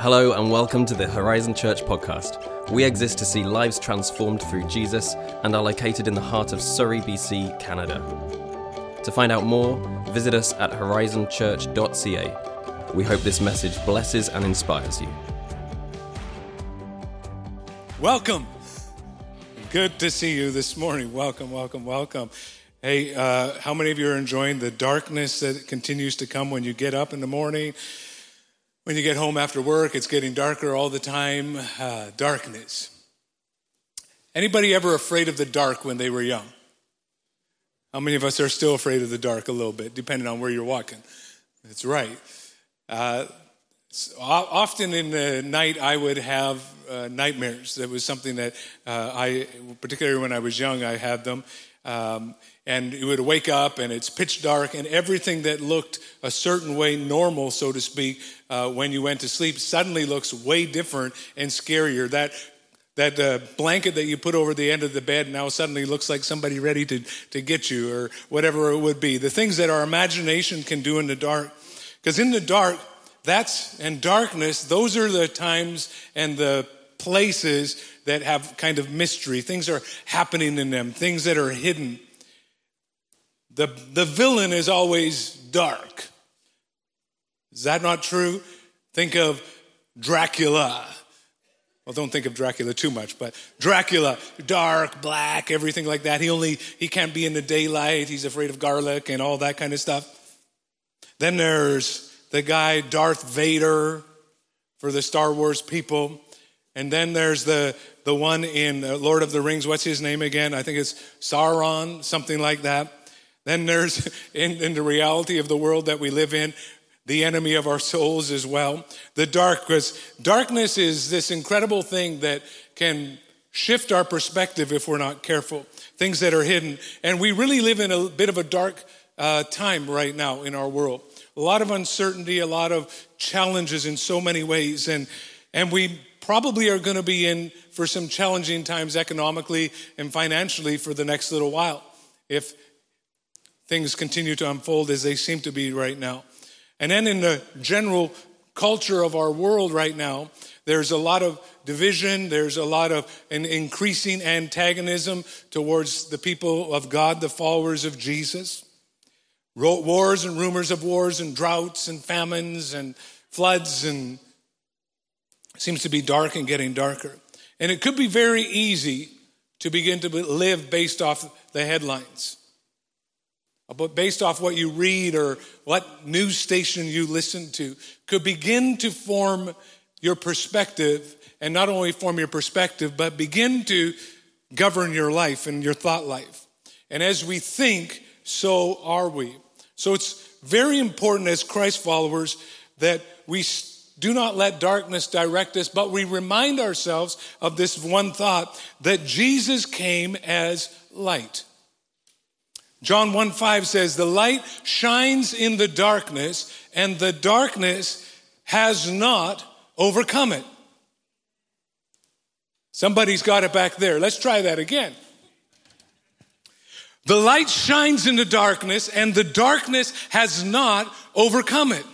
Hello, and welcome to the Horizon Church podcast. We exist to see lives transformed through Jesus and are located in the heart of Surrey, BC, Canada. To find out more, visit us at horizonchurch.ca. We hope this message blesses and inspires you. Welcome. Good to see you this morning. Welcome, welcome, welcome. Hey, uh, how many of you are enjoying the darkness that continues to come when you get up in the morning? When you get home after work, it's getting darker all the time. Uh, darkness. Anybody ever afraid of the dark when they were young? How many of us are still afraid of the dark a little bit, depending on where you're walking? That's right. Uh, often in the night, I would have uh, nightmares. That was something that uh, I, particularly when I was young, I had them. Um, and you would wake up and it's pitch dark and everything that looked a certain way normal so to speak uh, when you went to sleep suddenly looks way different and scarier. That that uh, blanket that you put over the end of the bed now suddenly looks like somebody ready to, to get you or whatever it would be. The things that our imagination can do in the dark because in the dark that's and darkness those are the times and the places that have kind of mystery. Things are happening in them things that are hidden the, the villain is always dark. Is that not true? Think of Dracula. Well, don't think of Dracula too much, but Dracula, dark, black, everything like that. He only he can't be in the daylight. He's afraid of garlic and all that kind of stuff. Then there's the guy Darth Vader for the Star Wars people. And then there's the the one in Lord of the Rings. What's his name again? I think it's Sauron, something like that. Then there's, in, in the reality of the world that we live in, the enemy of our souls as well. The darkness. darkness is this incredible thing that can shift our perspective if we're not careful. Things that are hidden. And we really live in a bit of a dark uh, time right now in our world. A lot of uncertainty, a lot of challenges in so many ways. And, and we probably are going to be in for some challenging times economically and financially for the next little while. If things continue to unfold as they seem to be right now. And then in the general culture of our world right now, there's a lot of division, there's a lot of an increasing antagonism towards the people of God, the followers of Jesus. Wars and rumors of wars and droughts and famines and floods and seems to be dark and getting darker. And it could be very easy to begin to live based off the headlines. But based off what you read or what news station you listen to, could begin to form your perspective, and not only form your perspective, but begin to govern your life and your thought life. And as we think, so are we. So it's very important as Christ followers that we do not let darkness direct us, but we remind ourselves of this one thought that Jesus came as light. John 1 5 says, The light shines in the darkness, and the darkness has not overcome it. Somebody's got it back there. Let's try that again. The light shines in the darkness, and the darkness has not overcome it.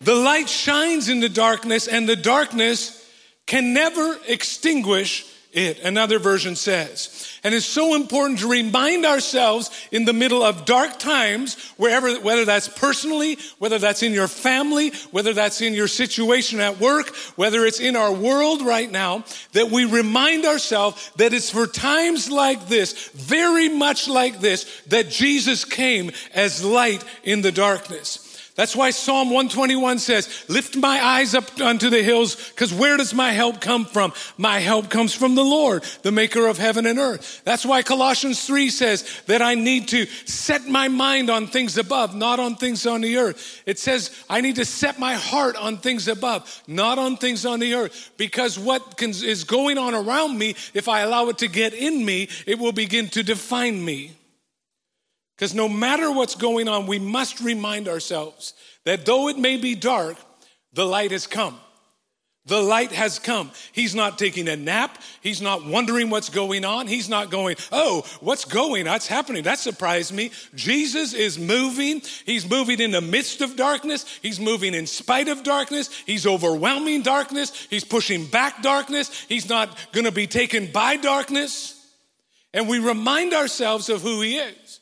The light shines in the darkness, and the darkness can never extinguish it, another version says. And it's so important to remind ourselves in the middle of dark times, wherever, whether that's personally, whether that's in your family, whether that's in your situation at work, whether it's in our world right now, that we remind ourselves that it's for times like this, very much like this, that Jesus came as light in the darkness. That's why Psalm 121 says, Lift my eyes up unto the hills, because where does my help come from? My help comes from the Lord, the maker of heaven and earth. That's why Colossians 3 says that I need to set my mind on things above, not on things on the earth. It says I need to set my heart on things above, not on things on the earth, because what is going on around me, if I allow it to get in me, it will begin to define me. Because no matter what's going on, we must remind ourselves that though it may be dark, the light has come. The light has come. He's not taking a nap. He's not wondering what's going on. He's not going, oh, what's going? That's happening. That surprised me. Jesus is moving. He's moving in the midst of darkness. He's moving in spite of darkness. He's overwhelming darkness. He's pushing back darkness. He's not going to be taken by darkness. And we remind ourselves of who he is.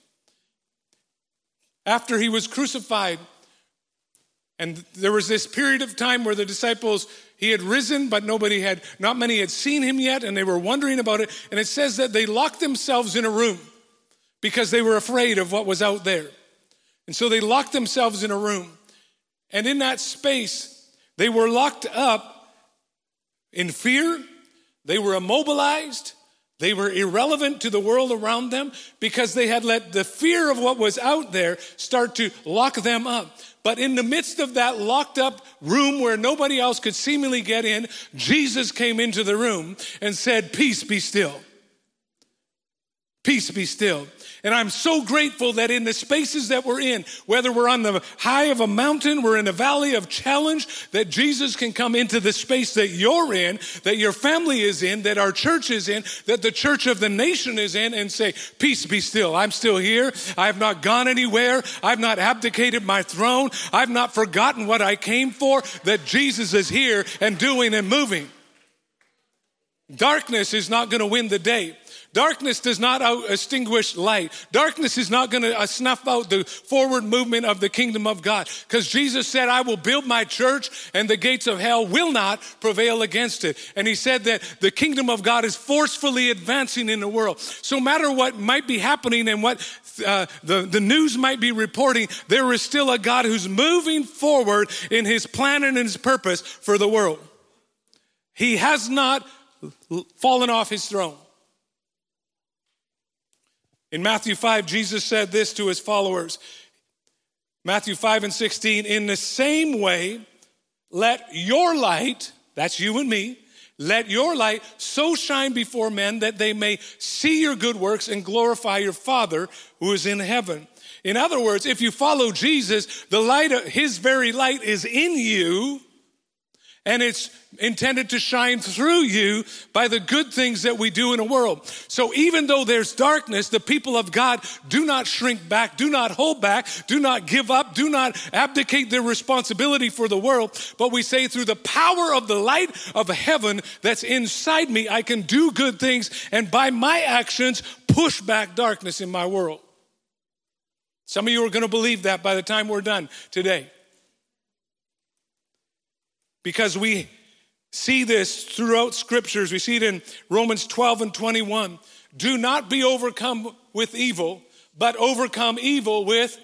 After he was crucified, and there was this period of time where the disciples he had risen, but nobody had, not many had seen him yet, and they were wondering about it. And it says that they locked themselves in a room because they were afraid of what was out there. And so they locked themselves in a room. And in that space, they were locked up in fear, they were immobilized, they were irrelevant to the world around them because they had let the fear of what was out there start to lock them up. But in the midst of that locked up room where nobody else could seemingly get in, Jesus came into the room and said, Peace be still. Peace be still. And I'm so grateful that in the spaces that we're in, whether we're on the high of a mountain, we're in a valley of challenge, that Jesus can come into the space that you're in, that your family is in, that our church is in, that the church of the nation is in, and say, Peace be still. I'm still here. I have not gone anywhere. I've not abdicated my throne. I've not forgotten what I came for, that Jesus is here and doing and moving. Darkness is not going to win the day. Darkness does not extinguish light. Darkness is not going to uh, snuff out the forward movement of the kingdom of God. Because Jesus said, I will build my church and the gates of hell will not prevail against it. And he said that the kingdom of God is forcefully advancing in the world. So, matter what might be happening and what uh, the, the news might be reporting, there is still a God who's moving forward in his plan and his purpose for the world. He has not fallen off his throne. In Matthew 5, Jesus said this to his followers Matthew 5 and 16, in the same way, let your light, that's you and me, let your light so shine before men that they may see your good works and glorify your Father who is in heaven. In other words, if you follow Jesus, the light, of, his very light is in you and it's intended to shine through you by the good things that we do in a world. So even though there's darkness, the people of God do not shrink back, do not hold back, do not give up, do not abdicate their responsibility for the world, but we say through the power of the light of heaven that's inside me, I can do good things and by my actions push back darkness in my world. Some of you are going to believe that by the time we're done today because we see this throughout scriptures. We see it in Romans 12 and 21. Do not be overcome with evil, but overcome evil with.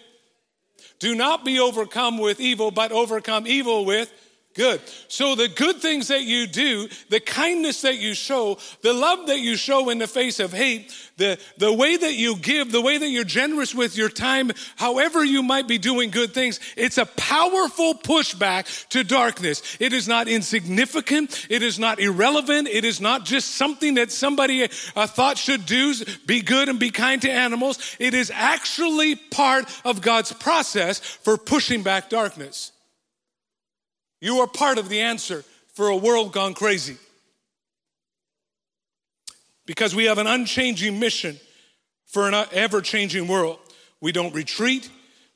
Do not be overcome with evil, but overcome evil with Good. So the good things that you do, the kindness that you show, the love that you show in the face of hate, the, the way that you give, the way that you're generous with your time, however you might be doing good things, it's a powerful pushback to darkness. It is not insignificant. It is not irrelevant. It is not just something that somebody uh, thought should do, be good and be kind to animals. It is actually part of God's process for pushing back darkness. You are part of the answer for a world gone crazy. Because we have an unchanging mission for an ever changing world. We don't retreat,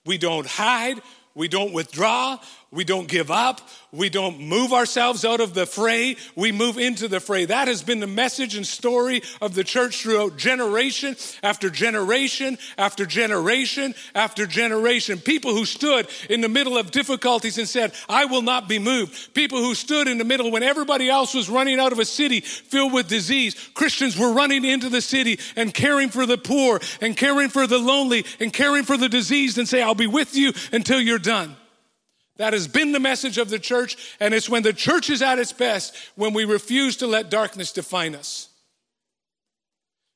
we don't hide, we don't withdraw, we don't give up. We don't move ourselves out of the fray. We move into the fray. That has been the message and story of the church throughout generation after generation after generation after generation. People who stood in the middle of difficulties and said, I will not be moved. People who stood in the middle when everybody else was running out of a city filled with disease. Christians were running into the city and caring for the poor and caring for the lonely and caring for the diseased and say, I'll be with you until you're done. That has been the message of the church, and it's when the church is at its best when we refuse to let darkness define us.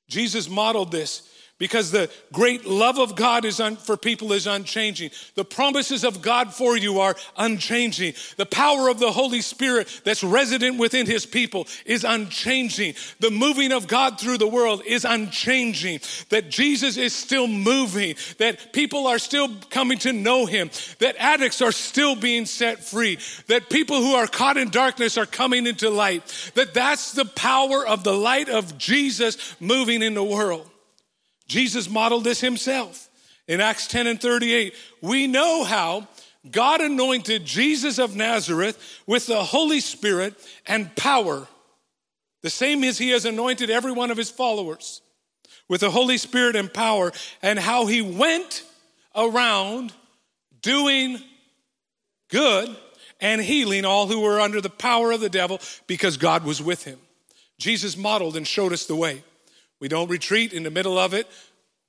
Jesus modeled this because the great love of God is un, for people is unchanging. The promises of God for you are unchanging. The power of the Holy Spirit that's resident within his people is unchanging. The moving of God through the world is unchanging. That Jesus is still moving, that people are still coming to know him, that addicts are still being set free, that people who are caught in darkness are coming into light. That that's the power of the light of Jesus moving in the world. Jesus modeled this himself. In Acts 10 and 38, we know how God anointed Jesus of Nazareth with the Holy Spirit and power, the same as he has anointed every one of his followers with the Holy Spirit and power, and how he went around doing good and healing all who were under the power of the devil because God was with him. Jesus modeled and showed us the way. We don't retreat in the middle of it.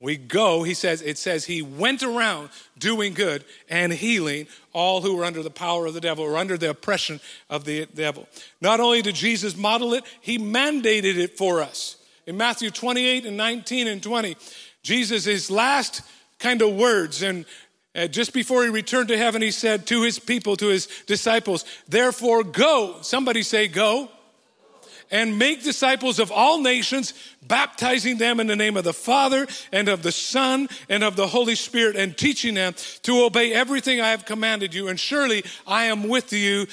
We go, he says, it says he went around doing good and healing all who were under the power of the devil or under the oppression of the devil. Not only did Jesus model it, he mandated it for us. In Matthew 28 and 19 and 20, Jesus, his last kind of words, and uh, just before he returned to heaven, he said to his people, to his disciples, Therefore go. Somebody say, Go and make disciples of all nations, baptizing them in the name of the Father and of the Son and of the Holy Spirit, and teaching them to obey everything I have commanded you. And surely I am with you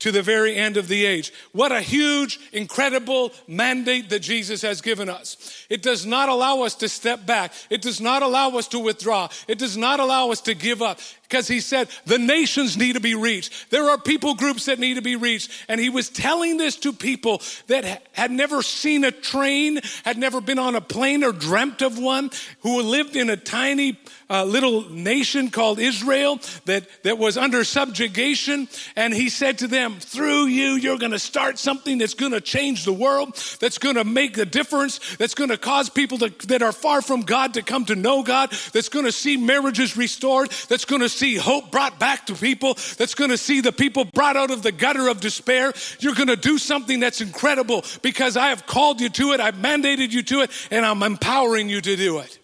to the very end of the age. What a huge, incredible mandate that Jesus has given us. It does not allow us to step back. It does not allow us to withdraw. It does not allow us to give up because he said the nations need to be reached. There are people groups that need to be reached. And he was telling this to people that had never seen a train, had never been on a plane or dreamt of one, who lived in a tiny uh, little nation called Israel that, that was under subjugation. And he said to them, through you, you're going to start something that's going to change the world, that's going to make a difference, that's going to cause people to, that are far from God to come to know God, that's going to see marriages restored, that's going to see hope brought back to people, that's going to see the people brought out of the gutter of despair. You're going to do something that's incredible because I have called you to it, I've mandated you to it, and I'm empowering you to do it.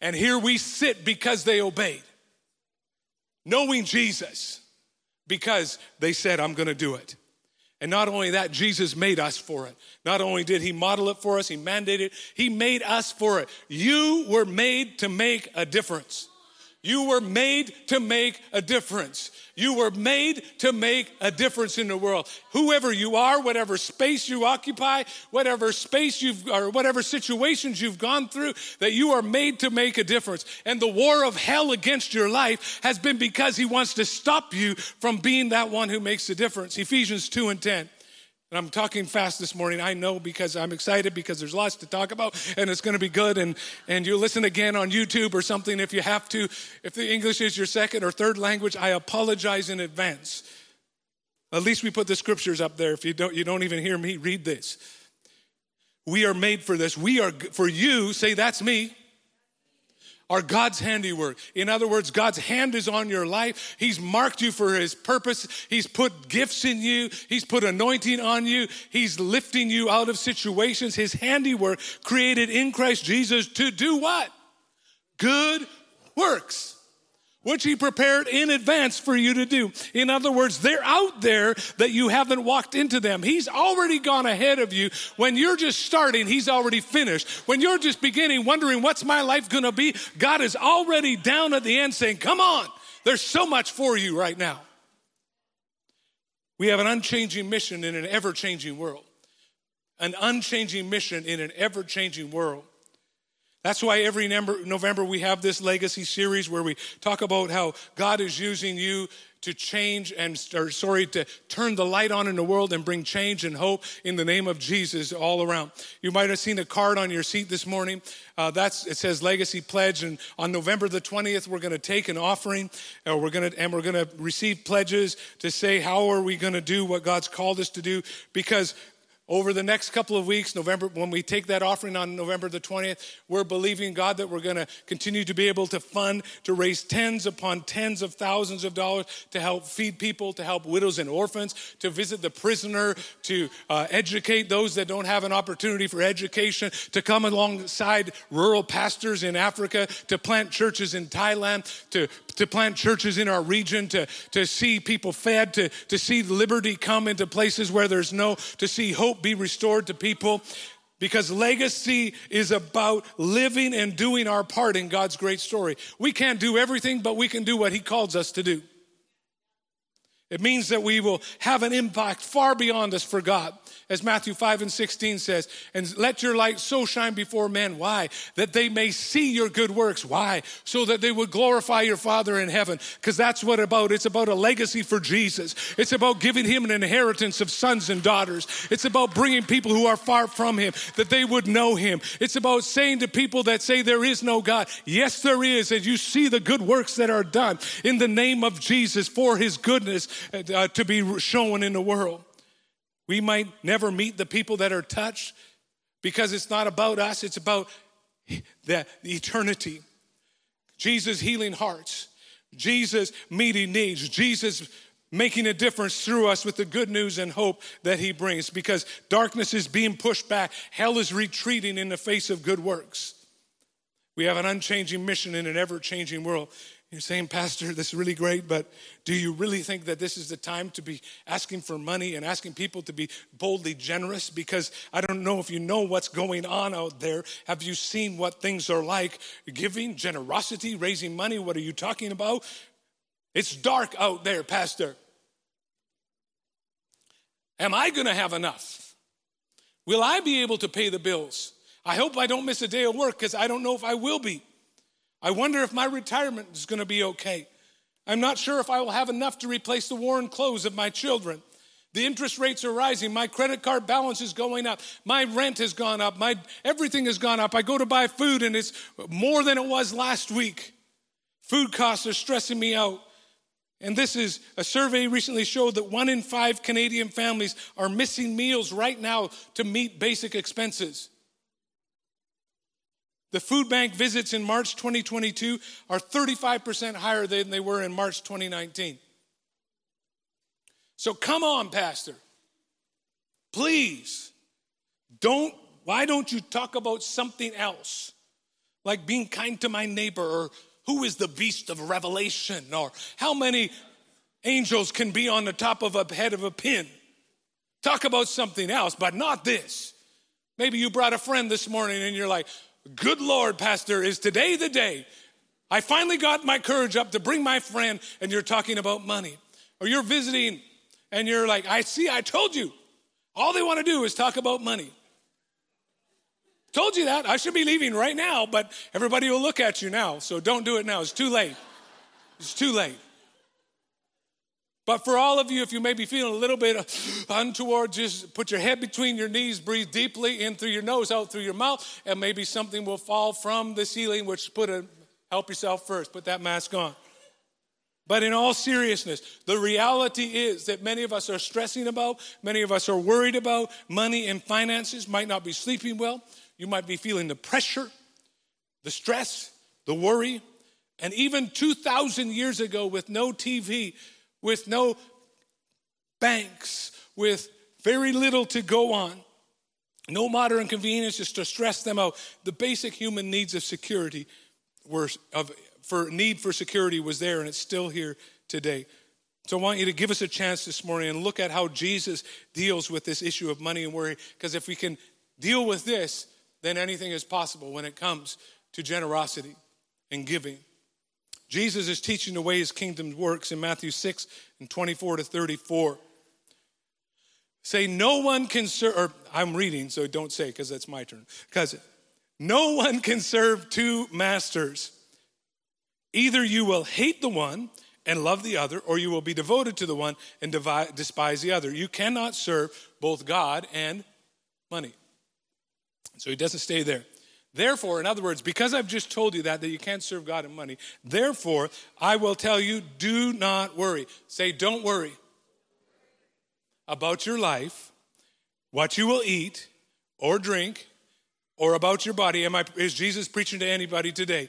And here we sit because they obeyed, knowing Jesus because they said, I'm going to do it. And not only that, Jesus made us for it. Not only did he model it for us, he mandated it, he made us for it. You were made to make a difference. You were made to make a difference. You were made to make a difference in the world. Whoever you are, whatever space you occupy, whatever space you've, or whatever situations you've gone through, that you are made to make a difference. And the war of hell against your life has been because he wants to stop you from being that one who makes a difference. Ephesians 2 and 10. And I'm talking fast this morning. I know because I'm excited because there's lots to talk about and it's going to be good. And, and you listen again on YouTube or something if you have to. If the English is your second or third language, I apologize in advance. At least we put the scriptures up there. If you don't, you don't even hear me read this. We are made for this. We are for you. Say, that's me are God's handiwork. In other words, God's hand is on your life. He's marked you for His purpose. He's put gifts in you. He's put anointing on you. He's lifting you out of situations. His handiwork created in Christ Jesus to do what? Good works which he prepared in advance for you to do. In other words, they're out there that you haven't walked into them. He's already gone ahead of you. When you're just starting, he's already finished. When you're just beginning, wondering what's my life gonna be, God is already down at the end saying, come on, there's so much for you right now. We have an unchanging mission in an ever changing world. An unchanging mission in an ever changing world. That's why every November we have this legacy series where we talk about how God is using you to change and, or sorry, to turn the light on in the world and bring change and hope in the name of Jesus all around. You might have seen a card on your seat this morning. Uh, that's it says Legacy Pledge, and on November the twentieth, we're going to take an offering, and we're going to and we're going to receive pledges to say how are we going to do what God's called us to do because over the next couple of weeks, November, when we take that offering on November the 20th, we're believing God that we're going to continue to be able to fund, to raise tens upon tens of thousands of dollars to help feed people, to help widows and orphans, to visit the prisoner, to uh, educate those that don't have an opportunity for education, to come alongside rural pastors in Africa, to plant churches in Thailand, to, to plant churches in our region, to, to see people fed, to, to see liberty come into places where there's no, to see hope hope be restored to people because legacy is about living and doing our part in God's great story. We can't do everything, but we can do what He calls us to do. It means that we will have an impact far beyond us for God as Matthew 5 and 16 says, and let your light so shine before men. Why? That they may see your good works. Why? So that they would glorify your Father in heaven. Because that's what about. It's about a legacy for Jesus. It's about giving him an inheritance of sons and daughters. It's about bringing people who are far from him that they would know him. It's about saying to people that say there is no God, yes, there is. And you see the good works that are done in the name of Jesus for his goodness uh, to be shown in the world. We might never meet the people that are touched because it's not about us, it's about the, the eternity. Jesus healing hearts, Jesus meeting needs, Jesus making a difference through us with the good news and hope that he brings because darkness is being pushed back, hell is retreating in the face of good works. We have an unchanging mission in an ever changing world. You're saying, Pastor, this is really great, but do you really think that this is the time to be asking for money and asking people to be boldly generous? Because I don't know if you know what's going on out there. Have you seen what things are like? Giving, generosity, raising money, what are you talking about? It's dark out there, Pastor. Am I going to have enough? Will I be able to pay the bills? I hope I don't miss a day of work because I don't know if I will be. I wonder if my retirement is going to be okay. I'm not sure if I will have enough to replace the worn clothes of my children. The interest rates are rising. My credit card balance is going up. My rent has gone up. My everything has gone up. I go to buy food and it's more than it was last week. Food costs are stressing me out. And this is a survey recently showed that one in five Canadian families are missing meals right now to meet basic expenses. The food bank visits in March 2022 are 35% higher than they were in March 2019. So come on, Pastor. Please, don't, why don't you talk about something else? Like being kind to my neighbor, or who is the beast of revelation, or how many angels can be on the top of a head of a pin. Talk about something else, but not this. Maybe you brought a friend this morning and you're like, Good Lord, Pastor, is today the day? I finally got my courage up to bring my friend, and you're talking about money. Or you're visiting, and you're like, I see, I told you. All they want to do is talk about money. Told you that. I should be leaving right now, but everybody will look at you now. So don't do it now. It's too late. It's too late. But for all of you, if you may be feeling a little bit untoward, just put your head between your knees, breathe deeply in through your nose, out through your mouth, and maybe something will fall from the ceiling, which put a, help yourself first, put that mask on. But in all seriousness, the reality is that many of us are stressing about, many of us are worried about money and finances, might not be sleeping well. You might be feeling the pressure, the stress, the worry. And even 2,000 years ago, with no TV, with no banks, with very little to go on, no modern conveniences to stress them out. The basic human needs of security were of for need for security was there and it's still here today. So I want you to give us a chance this morning and look at how Jesus deals with this issue of money and worry. Because if we can deal with this, then anything is possible when it comes to generosity and giving. Jesus is teaching the way his kingdom works in Matthew 6 and 24 to 34. Say, no one can serve, or I'm reading, so don't say because that's my turn. Because no one can serve two masters. Either you will hate the one and love the other, or you will be devoted to the one and despise the other. You cannot serve both God and money. So he doesn't stay there. Therefore, in other words, because I've just told you that, that you can't serve God and money, therefore, I will tell you, do not worry. Say, don't worry about your life, what you will eat or drink or about your body. Am I, is Jesus preaching to anybody today?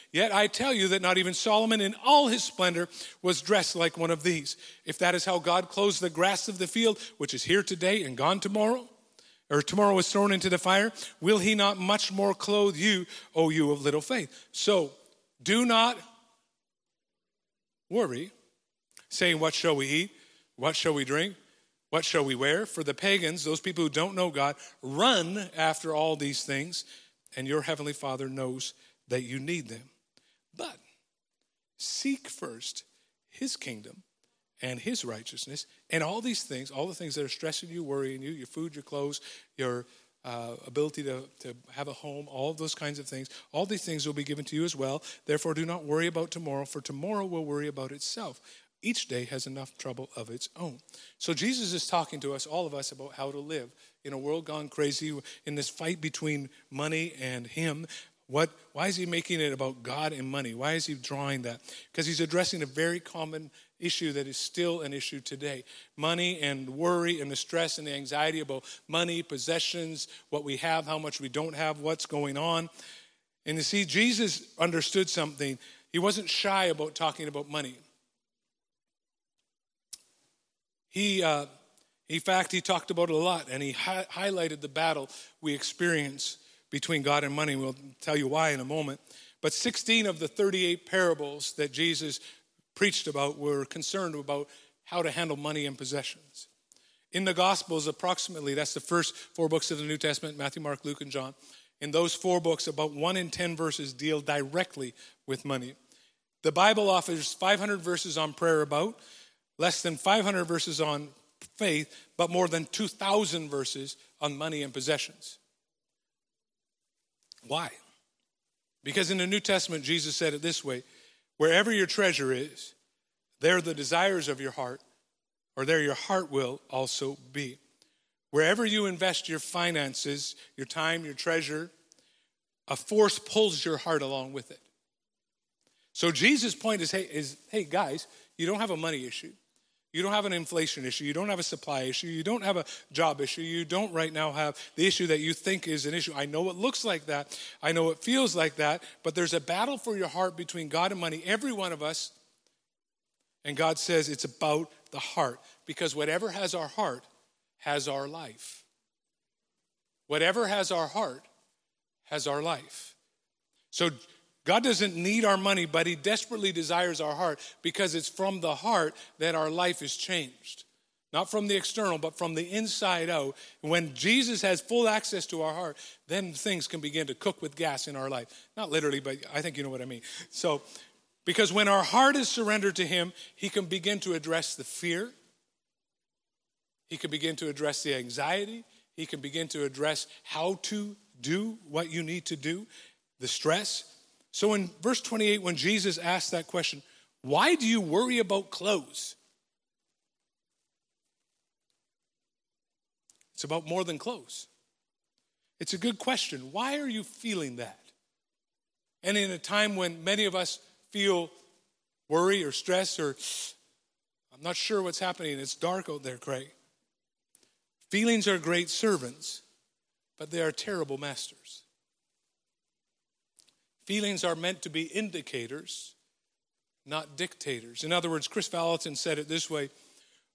Yet I tell you that not even Solomon in all his splendor was dressed like one of these. If that is how God clothes the grass of the field, which is here today and gone tomorrow, or tomorrow is thrown into the fire, will he not much more clothe you, O you of little faith? So do not worry, saying, What shall we eat? What shall we drink? What shall we wear? For the pagans, those people who don't know God, run after all these things, and your heavenly Father knows that you need them. But seek first his kingdom and his righteousness, and all these things, all the things that are stressing you, worrying you, your food, your clothes, your uh, ability to, to have a home, all those kinds of things, all these things will be given to you as well. Therefore, do not worry about tomorrow, for tomorrow will worry about itself. Each day has enough trouble of its own. So, Jesus is talking to us, all of us, about how to live in a world gone crazy, in this fight between money and Him. What, why is he making it about God and money? Why is he drawing that? Because he's addressing a very common issue that is still an issue today money and worry and the stress and the anxiety about money, possessions, what we have, how much we don't have, what's going on. And you see, Jesus understood something. He wasn't shy about talking about money. He, uh, in fact, he talked about it a lot and he hi- highlighted the battle we experience between God and money. We'll tell you why in a moment. But 16 of the 38 parables that Jesus preached about were concerned about how to handle money and possessions. In the Gospels, approximately, that's the first four books of the New Testament Matthew, Mark, Luke, and John. In those four books, about one in 10 verses deal directly with money. The Bible offers 500 verses on prayer about, less than 500 verses on faith, but more than 2,000 verses on money and possessions. Why? Because in the New Testament, Jesus said it this way wherever your treasure is, there the desires of your heart, or there your heart will also be. Wherever you invest your finances, your time, your treasure, a force pulls your heart along with it. So Jesus' point is hey, is, hey guys, you don't have a money issue. You don't have an inflation issue. You don't have a supply issue. You don't have a job issue. You don't right now have the issue that you think is an issue. I know it looks like that. I know it feels like that. But there's a battle for your heart between God and money, every one of us. And God says it's about the heart because whatever has our heart has our life. Whatever has our heart has our life. So God doesn't need our money, but He desperately desires our heart because it's from the heart that our life is changed. Not from the external, but from the inside out. When Jesus has full access to our heart, then things can begin to cook with gas in our life. Not literally, but I think you know what I mean. So, because when our heart is surrendered to Him, He can begin to address the fear, He can begin to address the anxiety, He can begin to address how to do what you need to do, the stress. So in verse 28, when Jesus asked that question, why do you worry about clothes? It's about more than clothes. It's a good question. Why are you feeling that? And in a time when many of us feel worry or stress or I'm not sure what's happening, it's dark out there, Craig. Feelings are great servants, but they are terrible masters. Feelings are meant to be indicators, not dictators. In other words, Kris Vallotton said it this way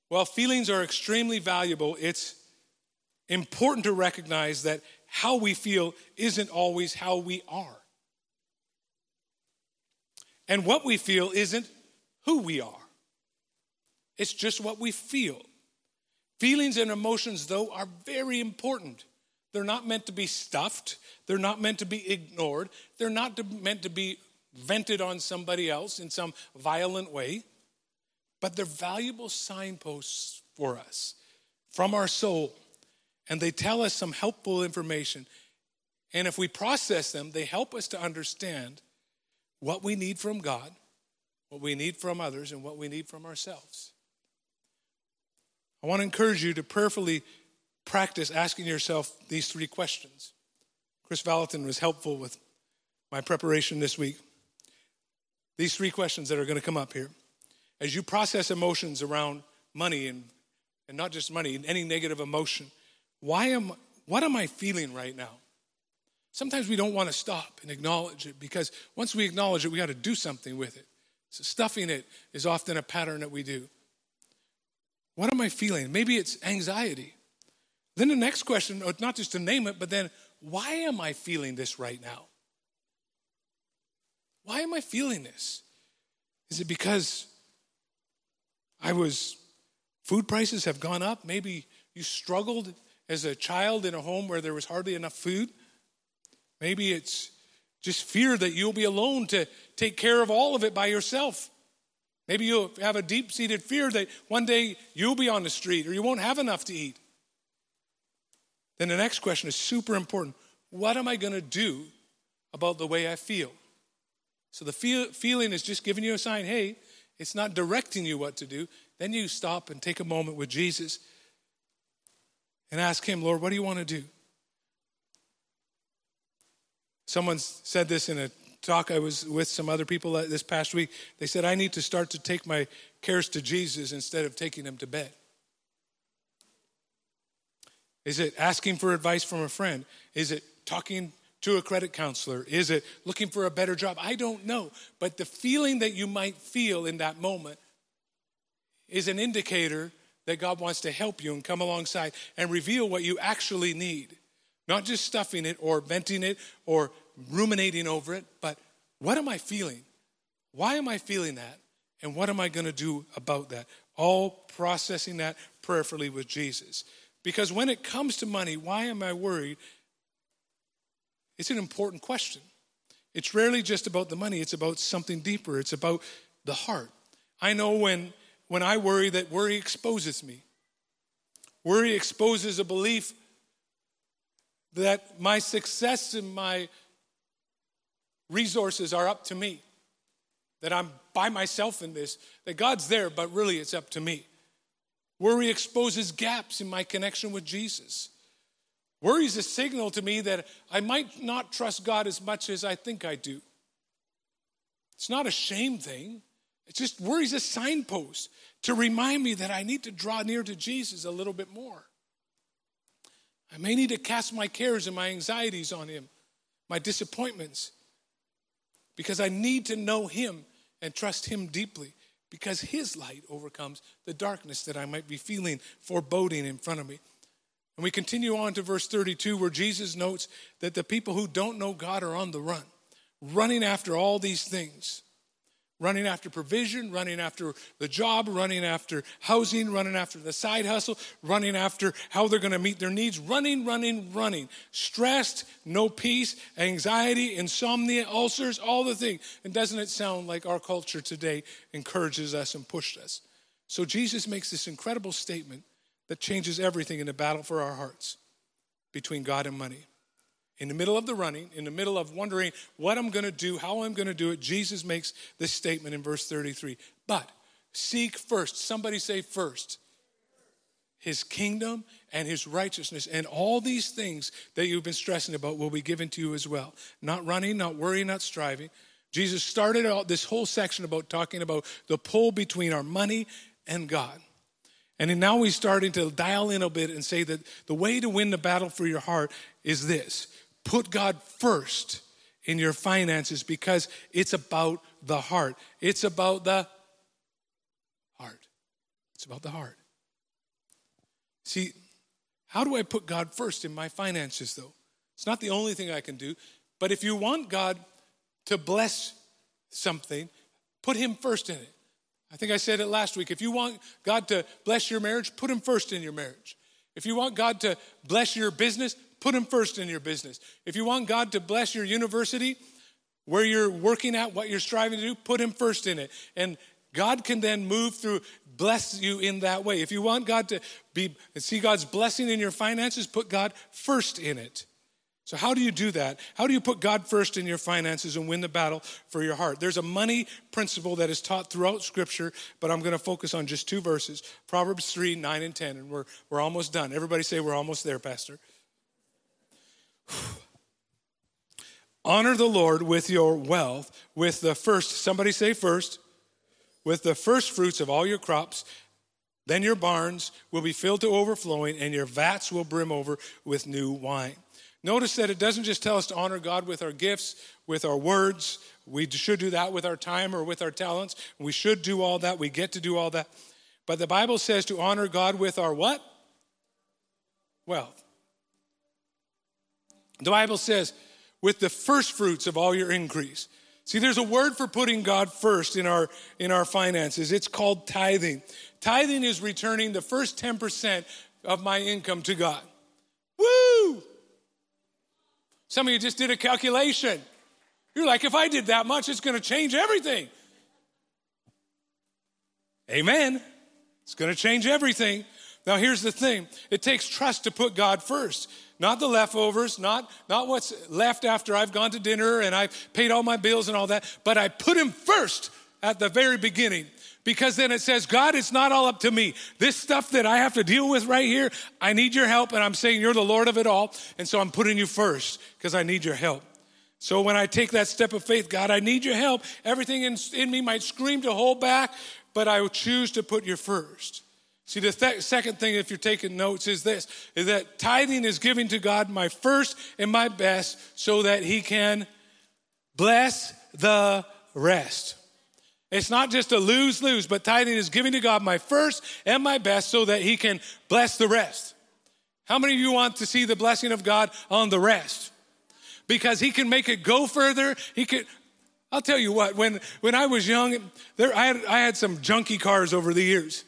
While feelings are extremely valuable, it's important to recognize that how we feel isn't always how we are. And what we feel isn't who we are, it's just what we feel. Feelings and emotions, though, are very important. They're not meant to be stuffed. They're not meant to be ignored. They're not meant to be vented on somebody else in some violent way. But they're valuable signposts for us from our soul. And they tell us some helpful information. And if we process them, they help us to understand what we need from God, what we need from others, and what we need from ourselves. I want to encourage you to prayerfully practice asking yourself these three questions. Kris Vallotton was helpful with my preparation this week. These three questions that are going to come up here. As you process emotions around money and, and not just money, any negative emotion, why am, what am I feeling right now? Sometimes we don't want to stop and acknowledge it because once we acknowledge it, we got to do something with it. So stuffing it is often a pattern that we do. What am I feeling? Maybe it's anxiety. Then the next question, not just to name it, but then why am I feeling this right now? Why am I feeling this? Is it because I was, food prices have gone up? Maybe you struggled as a child in a home where there was hardly enough food? Maybe it's just fear that you'll be alone to take care of all of it by yourself. Maybe you'll have a deep seated fear that one day you'll be on the street or you won't have enough to eat. Then the next question is super important. What am I going to do about the way I feel? So the feel, feeling is just giving you a sign hey, it's not directing you what to do. Then you stop and take a moment with Jesus and ask Him, Lord, what do you want to do? Someone said this in a talk I was with some other people this past week. They said, I need to start to take my cares to Jesus instead of taking them to bed. Is it asking for advice from a friend? Is it talking to a credit counselor? Is it looking for a better job? I don't know. But the feeling that you might feel in that moment is an indicator that God wants to help you and come alongside and reveal what you actually need. Not just stuffing it or venting it or ruminating over it, but what am I feeling? Why am I feeling that? And what am I going to do about that? All processing that prayerfully with Jesus. Because when it comes to money, why am I worried? It's an important question. It's rarely just about the money, it's about something deeper. It's about the heart. I know when, when I worry that worry exposes me. Worry exposes a belief that my success and my resources are up to me, that I'm by myself in this, that God's there, but really it's up to me. Worry exposes gaps in my connection with Jesus. Worry is a signal to me that I might not trust God as much as I think I do. It's not a shame thing. It's just worry's a signpost to remind me that I need to draw near to Jesus a little bit more. I may need to cast my cares and my anxieties on Him, my disappointments, because I need to know Him and trust Him deeply because His light overcomes the darkness that I might be feeling foreboding in front of me. And we continue on to verse 32, where Jesus notes that the people who don't know God are on the run, running after all these things running after provision, running after the job, running after housing, running after the side hustle, running after how they're going to meet their needs, running, running, running. Stressed, no peace, anxiety, insomnia, ulcers, all the things. And doesn't it sound like our culture today encourages us and pushes us? So Jesus makes this incredible statement that changes everything in the battle for our hearts between God and money. In the middle of the running, in the middle of wondering what I'm going to do, how I'm going to do it, Jesus makes this statement in verse 33. But seek first, somebody say first, his kingdom and his righteousness, and all these things that you've been stressing about will be given to you as well. Not running, not worrying, not striving. Jesus started out this whole section about talking about the pull between our money and God. And now he's starting to dial in a bit and say that the way to win the battle for your heart is this Put God first in your finances because it's about the heart. It's about the heart. It's about the heart. See, how do I put God first in my finances, though? It's not the only thing I can do. But if you want God to bless something, put Him first in it. I think I said it last week. If you want God to bless your marriage, put Him first in your marriage. If you want God to bless your business, Put Him first in your business. If you want God to bless your university, where you're working at, what you're striving to do, put Him first in it. And God can then move through, bless you in that way. If you want God to be, see God's blessing in your finances, put God first in it. So, how do you do that? How do you put God first in your finances and win the battle for your heart? There's a money principle that is taught throughout Scripture, but I'm going to focus on just two verses Proverbs 3, 9, and 10. And we're, we're almost done. Everybody say, We're almost there, Pastor. Honor the Lord with your wealth, with the first, somebody say first, with the first fruits of all your crops. Then your barns will be filled to overflowing, and your vats will brim over with new wine. Notice that it doesn't just tell us to honor God with our gifts, with our words. We should do that with our time or with our talents. We should do all that. We get to do all that. But the Bible says to honor God with our what? Wealth. The Bible says, with the first fruits of all your increase. See, there's a word for putting God first in our in our finances. It's called tithing. Tithing is returning the first 10% of my income to God. Woo! Some of you just did a calculation. You're like, if I did that much, it's going to change everything. Amen. It's going to change everything. Now, here's the thing it takes trust to put God first. Not the leftovers, not, not what's left after I've gone to dinner and I've paid all my bills and all that, but I put Him first at the very beginning because then it says, God, it's not all up to me. This stuff that I have to deal with right here, I need your help. And I'm saying you're the Lord of it all. And so I'm putting you first because I need your help. So when I take that step of faith, God, I need your help. Everything in, in me might scream to hold back, but I choose to put you first. See, the th- second thing, if you're taking notes, is this is that tithing is giving to God my first and my best so that He can bless the rest. It's not just a lose lose, but tithing is giving to God my first and my best so that He can bless the rest. How many of you want to see the blessing of God on the rest? Because He can make it go further. He could. I'll tell you what. When when I was young, there I had I had some junky cars over the years,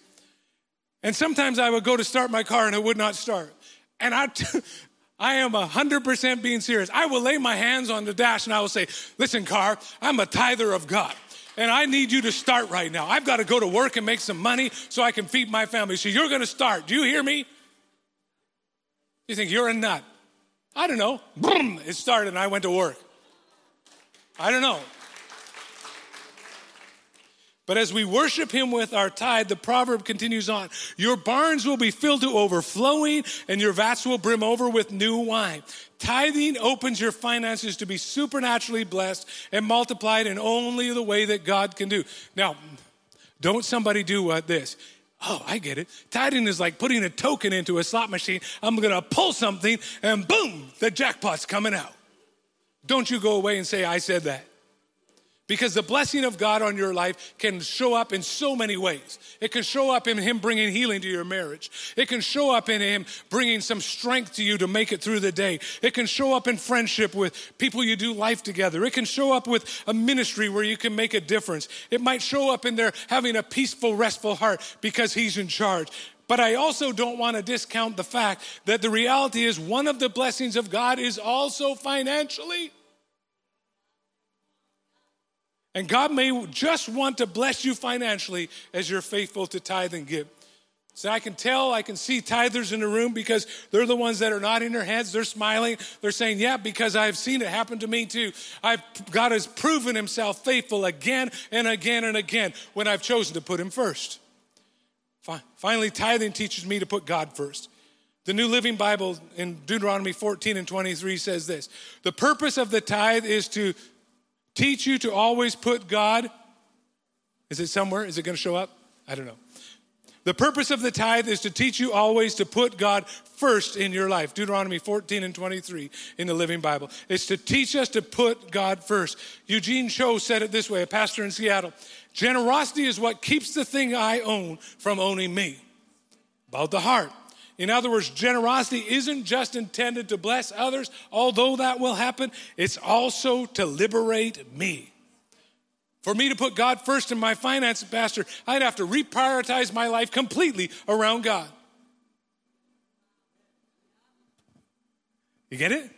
and sometimes I would go to start my car and it would not start. And I, I am 100% being serious. I will lay my hands on the dash and I will say, Listen, car, I'm a tither of God and I need you to start right now. I've got to go to work and make some money so I can feed my family. So you're going to start. Do you hear me? You think you're a nut. I don't know. Boom, it started and I went to work. I don't know. But as we worship him with our tithe, the proverb continues on Your barns will be filled to overflowing, and your vats will brim over with new wine. Tithing opens your finances to be supernaturally blessed and multiplied in only the way that God can do. Now, don't somebody do what this. Oh, I get it. Tithing is like putting a token into a slot machine. I'm going to pull something, and boom, the jackpot's coming out. Don't you go away and say, I said that. Because the blessing of God on your life can show up in so many ways. It can show up in Him bringing healing to your marriage. It can show up in Him bringing some strength to you to make it through the day. It can show up in friendship with people you do life together. It can show up with a ministry where you can make a difference. It might show up in there having a peaceful, restful heart because He's in charge. But I also don't want to discount the fact that the reality is one of the blessings of God is also financially. And God may just want to bless you financially as you're faithful to tithe and give. So I can tell, I can see tithers in the room because they're the ones that are nodding their heads. They're smiling. They're saying, Yeah, because I've seen it happen to me too. I've, God has proven himself faithful again and again and again when I've chosen to put him first. Finally, tithing teaches me to put God first. The New Living Bible in Deuteronomy 14 and 23 says this The purpose of the tithe is to teach you to always put God. Is it somewhere? Is it going to show up? I don't know. The purpose of the tithe is to teach you always to put God first in your life. Deuteronomy 14 and 23 in the Living Bible. It's to teach us to put God first. Eugene Cho said it this way, a pastor in Seattle. Generosity is what keeps the thing I own from owning me. About the heart. In other words, generosity isn't just intended to bless others, although that will happen, it's also to liberate me. For me to put God first in my finances, Pastor, I'd have to reprioritize my life completely around God. You get it?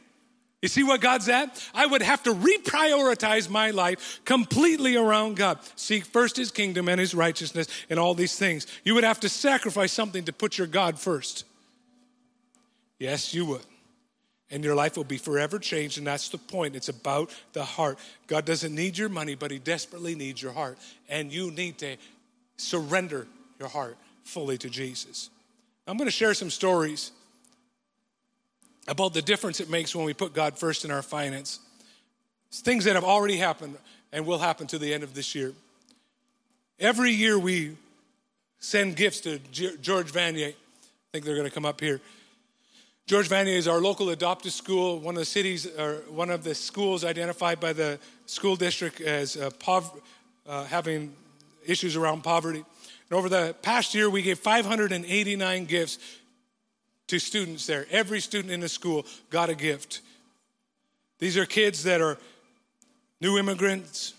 You see what God's at? I would have to reprioritize my life completely around God. Seek first his kingdom and his righteousness and all these things. You would have to sacrifice something to put your God first. Yes, you would. and your life will be forever changed. And that's the point. It's about the heart. God doesn't need your money, but He desperately needs your heart. And you need to surrender your heart fully to Jesus. I'm going to share some stories about the difference it makes when we put God first in our finance. It's things that have already happened and will happen to the end of this year. Every year we send gifts to George Vanier. I think they're going to come up here. George Vanier is our local adopted school, one of the cities, or one of the schools identified by the school district as uh, pov- uh, having issues around poverty. And over the past year, we gave 589 gifts to students there. Every student in the school got a gift. These are kids that are new immigrants,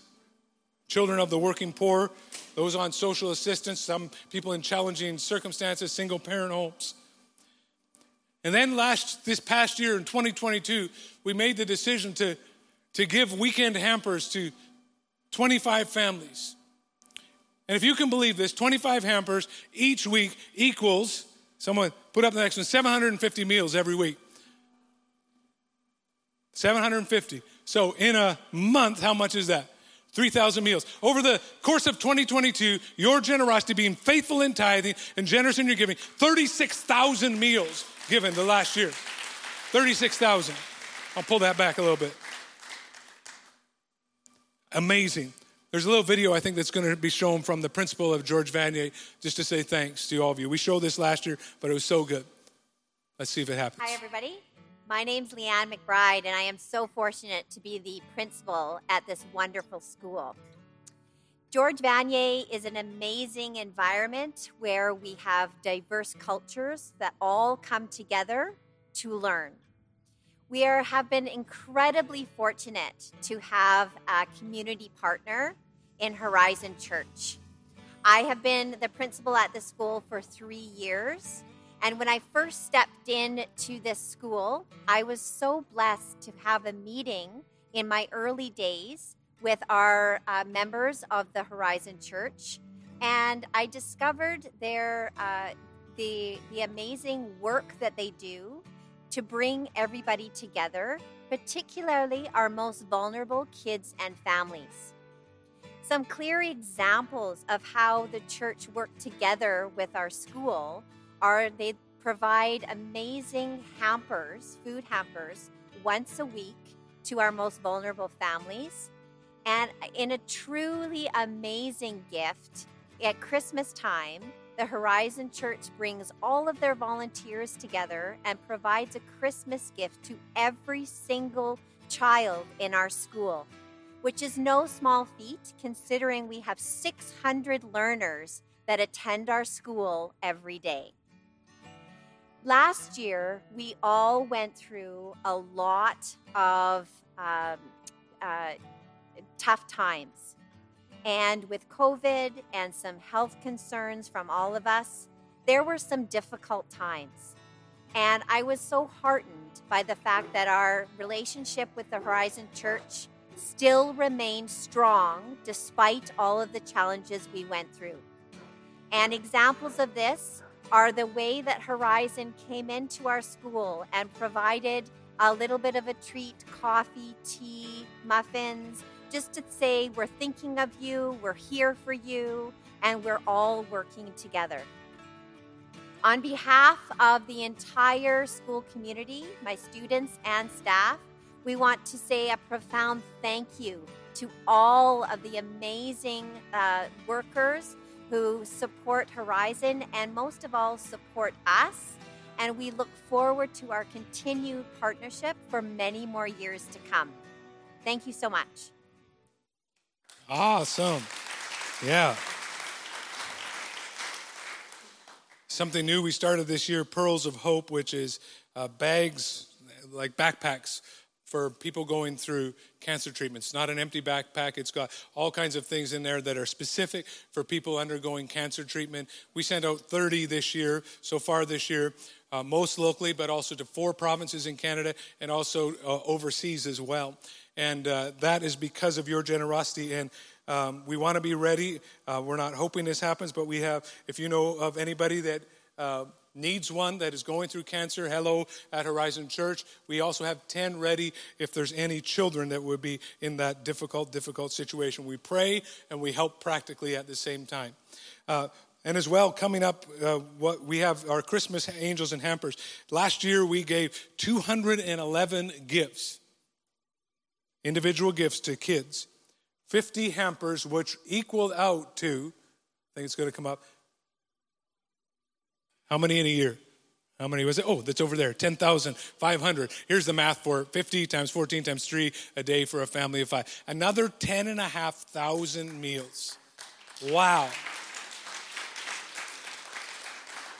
children of the working poor, those on social assistance, some people in challenging circumstances, single parent homes. And then last this past year in 2022, we made the decision to, to give weekend hampers to 25 families. And if you can believe this, 25 hampers each week equals, someone put up the next one, 750 meals every week. 750. So in a month, how much is that? 3,000 meals. Over the course of 2022, your generosity, being faithful in tithing and generous in your giving, 36,000 meals given the last year. 36,000. I'll pull that back a little bit. Amazing. There's a little video I think that's going to be shown from the principal of George Vanier just to say thanks to all of you. We showed this last year, but it was so good. Let's see if it happens. Hi, everybody. My name's Leanne McBride, and I am so fortunate to be the principal at this wonderful school. George Vanier is an amazing environment where we have diverse cultures that all come together to learn. We are, have been incredibly fortunate to have a community partner in Horizon Church. I have been the principal at the school for three years, and when I first stepped in to this school, I was so blessed to have a meeting in my early days with our uh, members of the Horizon Church, and I discovered their uh, the the amazing work that they do to bring everybody together, particularly our most vulnerable kids and families. Some clear examples of how the church worked together with our school are they provide amazing hampers, food hampers, once a week to our most vulnerable families. And in a truly amazing gift, at Christmas time, the Horizon Church brings all of their volunteers together and provides a Christmas gift to every single child in our school, which is no small feat considering we have 600 learners that attend our school every day. Last year, we all went through a lot of um, uh, tough times. And with COVID and some health concerns from all of us, there were some difficult times. And I was so heartened by the fact that our relationship with the Horizon Church still remained strong despite all of the challenges we went through. And examples of this are the way that Horizon came into our school and provided a little bit of a treat coffee, tea, muffins just to say we're thinking of you, we're here for you, and we're all working together. On behalf of the entire school community, my students and staff, we want to say a profound thank you to all of the amazing uh, workers who support Horizon and most of all support us. And we look forward to our continued partnership for many more years to come. Thank you so much. Awesome. Yeah. Something new we started this year Pearls of Hope, which is uh, bags, like backpacks for people going through cancer treatments. Not an empty backpack, it's got all kinds of things in there that are specific for people undergoing cancer treatment. We sent out 30 this year, so far this year, uh, most locally, but also to four provinces in Canada and also uh, overseas as well. And uh, that is because of your generosity. And um, we want to be ready. Uh, we're not hoping this happens, but we have, if you know of anybody that uh, needs one that is going through cancer, hello at Horizon Church. We also have 10 ready if there's any children that would be in that difficult, difficult situation. We pray and we help practically at the same time. Uh, and as well, coming up, uh, what we have our Christmas angels and hampers. Last year, we gave 211 gifts, individual gifts to kids, 50 hampers, which equaled out to, I think it's going to come up, how many in a year? How many was it? Oh, that's over there 10,500. Here's the math for 50 times 14 times 3 a day for a family of five. Another 10,500 meals. Wow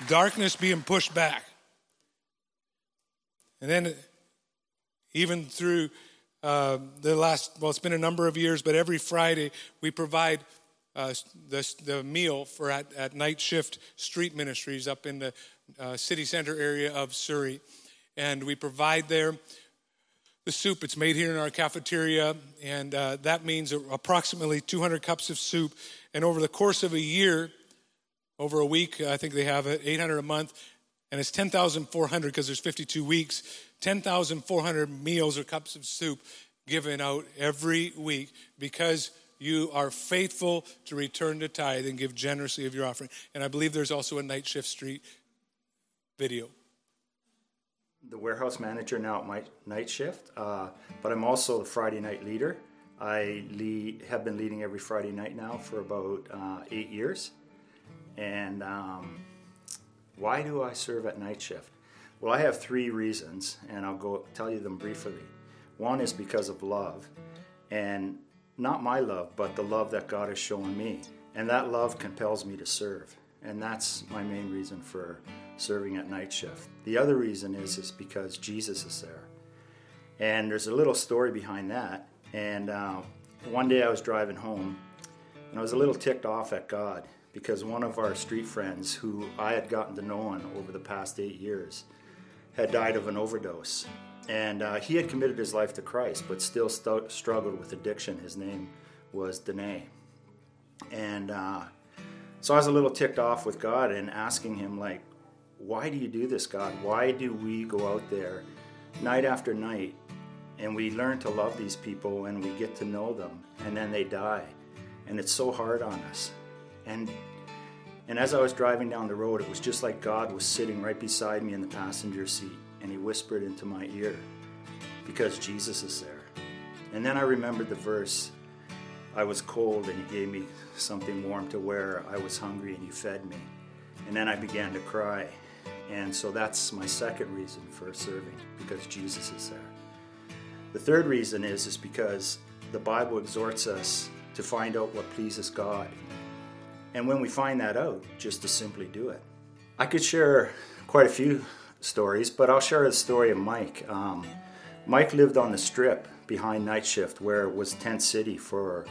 darkness being pushed back. And then, even through uh, the last, well, it's been a number of years, but every Friday we provide uh, the, the meal for at, at Night Shift Street Ministries up in the uh, city center area of Surrey. And we provide there the soup. It's made here in our cafeteria, and uh, that means approximately 200 cups of soup. And over the course of a year, over a week. I think they have it 800 a month, and it's 10,400 because there's 52 weeks. 10,400 meals or cups of soup given out every week because you are faithful to return to tithe and give generously of your offering. And I believe there's also a night shift street video. The warehouse manager now at my night shift, uh, but I'm also the Friday night leader. I lead, have been leading every Friday night now for about uh, eight years. And um, why do I serve at night shift? Well, I have three reasons, and I'll go tell you them briefly. One is because of love, and not my love, but the love that God has shown me. And that love compels me to serve. And that's my main reason for serving at night shift. The other reason is, is because Jesus is there. And there's a little story behind that. And uh, one day I was driving home, and I was a little ticked off at God because one of our street friends, who I had gotten to know over the past eight years, had died of an overdose. And uh, he had committed his life to Christ, but still st- struggled with addiction. His name was Danae. And uh, so I was a little ticked off with God and asking him, like, why do you do this, God? Why do we go out there night after night and we learn to love these people and we get to know them and then they die? And it's so hard on us. And and as I was driving down the road, it was just like God was sitting right beside me in the passenger seat, and He whispered into my ear, Because Jesus is there. And then I remembered the verse I was cold, and he gave me something warm to wear. I was hungry, and you fed me. And then I began to cry. And so that's my second reason for serving, because Jesus is there. The third reason is, is because the Bible exhorts us to find out what pleases God and when we find that out, just to simply do it. I could share quite a few stories, but I'll share the story of Mike. Um, Mike lived on the strip behind Night Shift, where it was Tent City for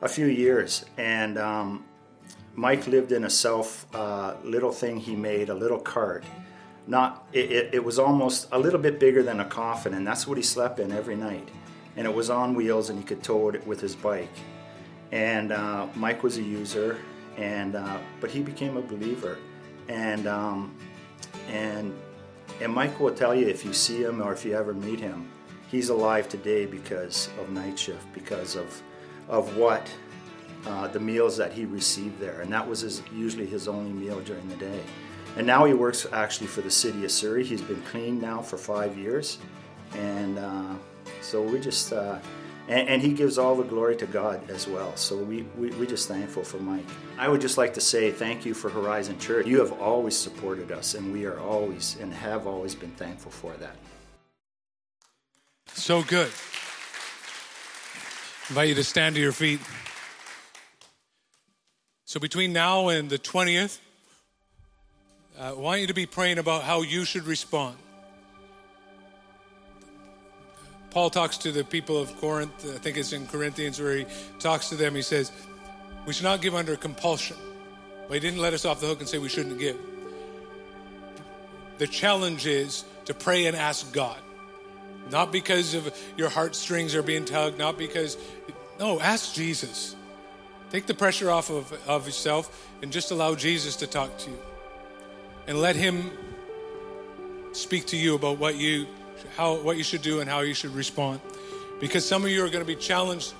a few years. And um, Mike lived in a self uh, little thing he made, a little cart. Not it, it, it was almost a little bit bigger than a coffin, and that's what he slept in every night. And it was on wheels, and he could tow it with his bike. And uh, Mike was a user, and uh, but he became a believer, and um, and and Mike will tell you if you see him or if you ever meet him, he's alive today because of night shift, because of of what uh, the meals that he received there, and that was his, usually his only meal during the day. And now he works actually for the city of Surrey. He's been clean now for five years, and uh, so we just. And, and, he gives all the glory to God as well. So we, we, we're just thankful for Mike. I would just like to say thank you for Horizon Church. You have always supported us, and we are always and have always been thankful for that. So good. I invite you to stand to your feet. So between now and the 20th, uh, I want you to be praying about how you should respond. Paul talks to the people of Corinth, I think it's in Corinthians, where he talks to them. He says, We should not give under compulsion. But he didn't let us off the hook and say we shouldn't give. The challenge is to pray and ask God. Not because of your heartstrings are being tugged, not because, no, ask Jesus. Take the pressure off of, of yourself and just allow Jesus to talk to you. and let Him speak to you about what you how what you should do and how you should respond. Because some of you are going to be challenged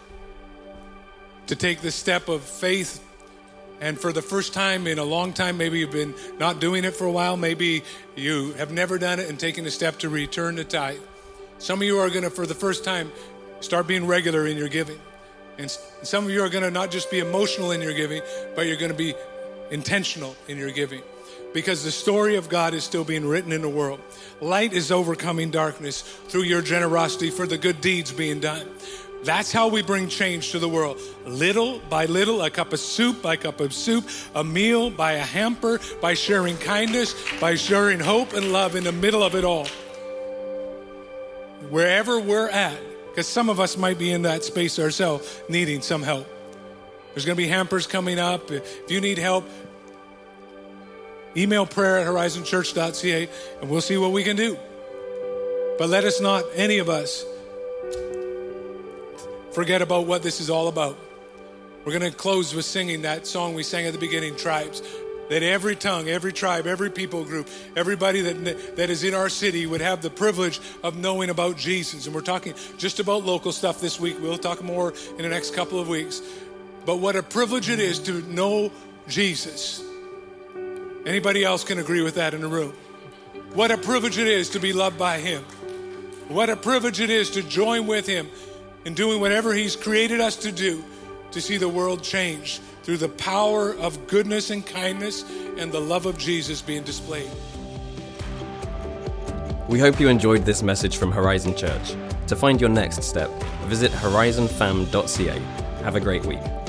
to take the step of faith and for the first time in a long time, maybe you've been not doing it for a while, maybe you have never done it and taken a step to return to tithe. Some of you are going to, for the first time, start being regular in your giving. And some of you are going to not just be emotional in your giving, but you're going to be intentional in your giving because the story of God is still being written in the world. Light is overcoming darkness through your generosity for the good deeds being done. That's how we bring change to the world. Little by little, a cup of soup by cup of soup, a meal by a hamper, by sharing kindness, by sharing hope and love in the middle of it all. Wherever we're at, because some of us might be in that space ourselves, needing some help. There's going to be hampers coming up. If you need help, email prayer at horizonchurch.ca and we'll see what we can do. But let us not, any of us, forget about what this is all about. We're going to close with singing that song we sang at the beginning, Tribes. That every tongue, every tribe, every people group, everybody that, that is in our city would have the privilege of knowing about Jesus. And we're talking just about local stuff this week. We'll talk more in the next couple of weeks. But what a privilege it is to know Jesus. Anybody else can agree with that in the room? What a privilege it is to be loved by Him. What a privilege it is to join with Him in doing whatever He's created us to do to see the world change through the power of goodness and kindness and the love of Jesus being displayed. We hope you enjoyed this message from Horizon Church. To find your next step, visit horizonfam.ca. Have a great week.